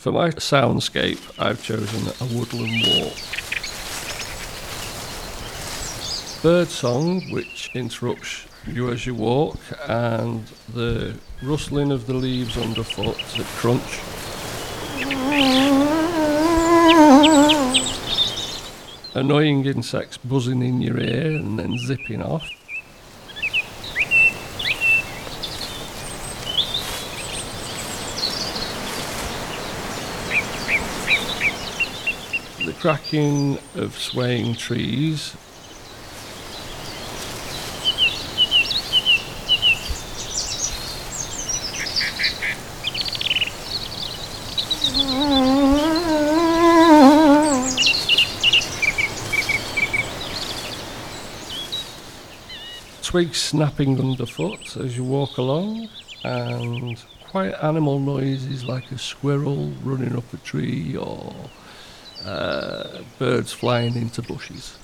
For my soundscape, I've chosen a woodland walk. Bird song, which interrupts you as you walk, and the rustling of the leaves underfoot that crunch. Annoying insects buzzing in your ear and then zipping off. Cracking of swaying trees. Twigs snapping underfoot as you walk along, and quiet animal noises like a squirrel running up a tree or uh, birds flying into bushes.